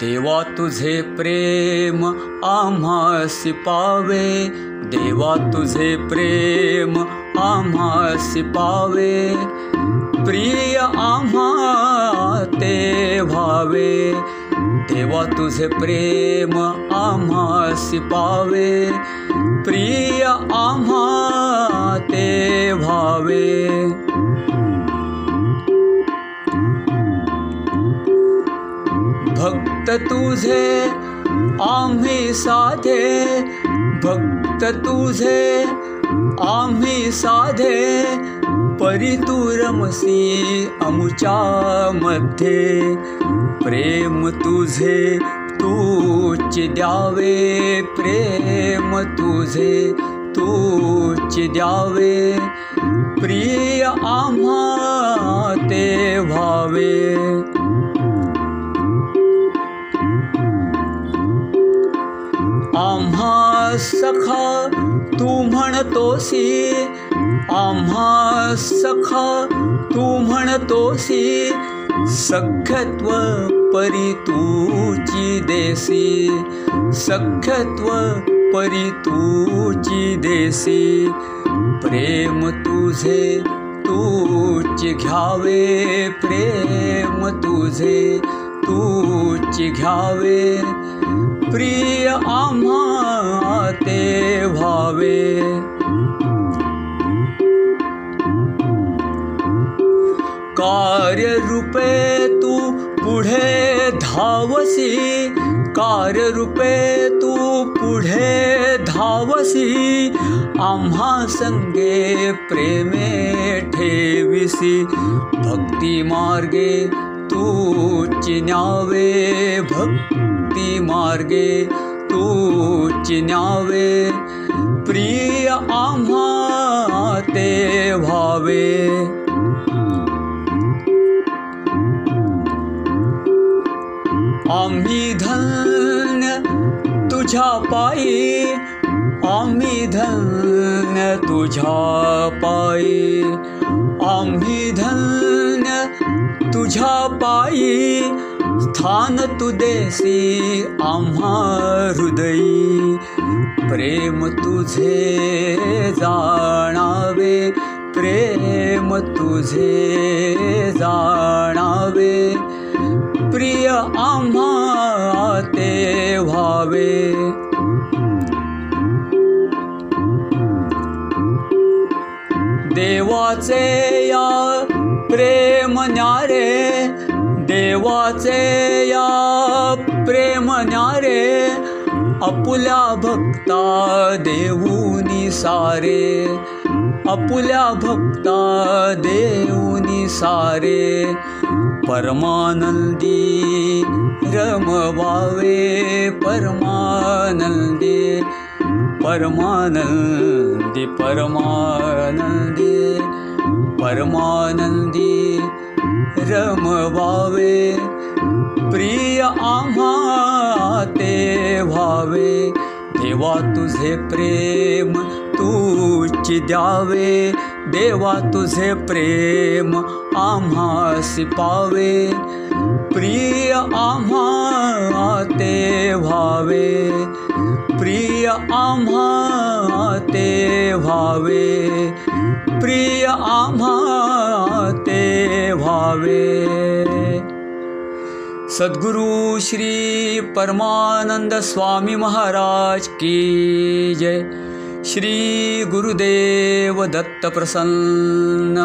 देवा तुझे प्रेम आम्हासी पावे देवा तुझे प्रेम आम्हासी पावे प्रिय आम्हा ते भावे। देवा तुझे प्रेम आम्हासी पावे प्रिय आम्हा ते भावे। भक्त तुझे आम्ही साधे भक्त तुझे आम्ही साधे परितुरमसी अमुचा मध्ये प्रेम तुझे तूच द्यावे प्रेम तुझे तूच द्यावे. प्रिय आम्हा ते भावे सखा तू म्हणतोसी. आम्हा सखा तू म्हणतोसी. सख्यत्व परी तूची देसी. सख्यत्व परी तूची देसी. प्रेम तुझे तूच घ्यावे. प्रेम तुझे तूच घ्यावे. प्रिय आम्हा ते भावे। कार्य रूपे तू पुढे धावसी। कार्य रूपे तू पुढे धावसी। आम्हा संगे प्रेमे ठेविसी। भक्ती मार्गे तू चिन्यावे भक्ती मार्गे तू चिन्यावे प्रिय आम्हा ते भावे। आम्ही धन्य तुझ्या पायी आम्ही धन्य तुझ्या पायी आम्ही धन्य तुझ्या पायी स्थान तू देसी आम्हा हृदयी। प्रेम तुझे जाणावे प्रेम तुझे जाणावे। प्रिय आम्हा ते भावे देवाचे या प्रेम न्यारे देवाचे या प्रेम न्यारे अपुल्या भक्ता देऊनी सारे। अपुल्या भक्ता देऊनी सारे। परमानंदी रमवावे परमानंदी परमानंदी परमानंदी परमानंदी रमवावे प्रिय ते भावे देवा तुझे प्रेम तूच द्यावे देवा तुझे प्रेम पावे प्रिय ते भावे प्रिय आम्हा ते भावे प्रिय आम्हा भावे। सद्गुरु श्री परमानंद स्वामी महाराज की जय। श्री गुरुदेव दत्त प्रसन्न